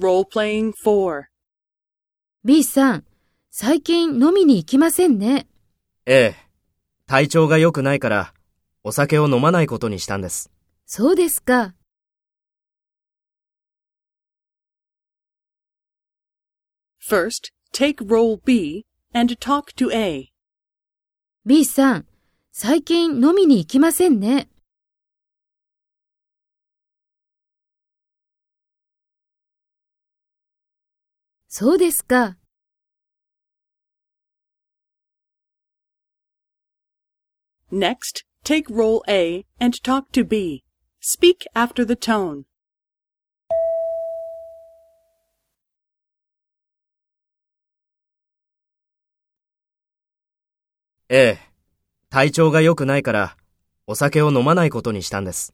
Role-playing 4. B さん、最近飲みに行きませんね。ええ。体調が良くないから、お酒を飲まないことにしたんです。そうですか。First, take role B and talk to A. B さん、最近飲みに行きませんね。そうですか。Next, take role A and talk to B. Speak after the tone. ええ。体調が良くないから、お酒を飲まないことにしたんです。